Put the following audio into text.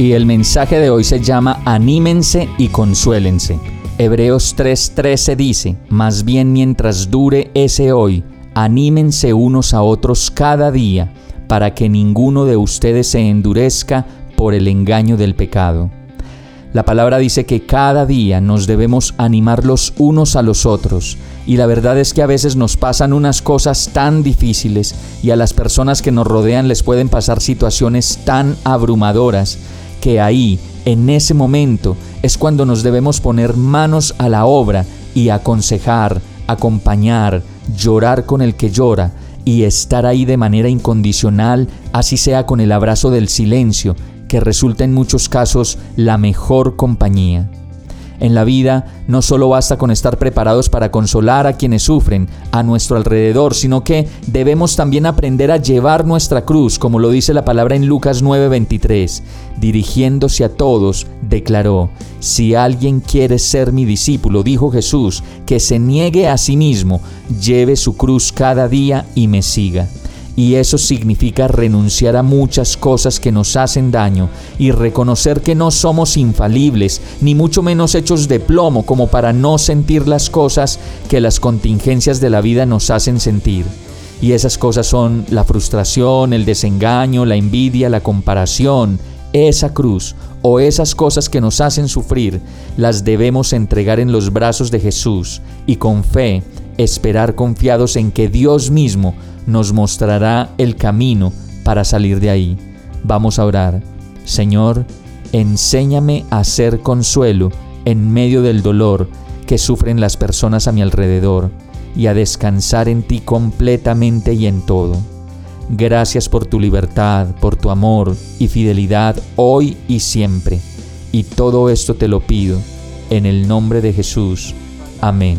Y el mensaje de hoy se llama Anímense y consuélense. Hebreos 3:13 dice, Más bien mientras dure ese hoy, anímense unos a otros cada día, para que ninguno de ustedes se endurezca por el engaño del pecado. La palabra dice que cada día nos debemos animar los unos a los otros, y la verdad es que a veces nos pasan unas cosas tan difíciles y a las personas que nos rodean les pueden pasar situaciones tan abrumadoras que ahí, en ese momento, es cuando nos debemos poner manos a la obra y aconsejar, acompañar, llorar con el que llora y estar ahí de manera incondicional, así sea con el abrazo del silencio, que resulta en muchos casos la mejor compañía. En la vida no solo basta con estar preparados para consolar a quienes sufren a nuestro alrededor, sino que debemos también aprender a llevar nuestra cruz, como lo dice la palabra en Lucas 9:23. Dirigiéndose a todos, declaró, Si alguien quiere ser mi discípulo, dijo Jesús, que se niegue a sí mismo, lleve su cruz cada día y me siga. Y eso significa renunciar a muchas cosas que nos hacen daño y reconocer que no somos infalibles, ni mucho menos hechos de plomo como para no sentir las cosas que las contingencias de la vida nos hacen sentir. Y esas cosas son la frustración, el desengaño, la envidia, la comparación. Esa cruz o esas cosas que nos hacen sufrir las debemos entregar en los brazos de Jesús y con fe esperar confiados en que Dios mismo nos mostrará el camino para salir de ahí. Vamos a orar. Señor, enséñame a ser consuelo en medio del dolor que sufren las personas a mi alrededor y a descansar en ti completamente y en todo. Gracias por tu libertad, por tu amor y fidelidad hoy y siempre. Y todo esto te lo pido en el nombre de Jesús. Amén.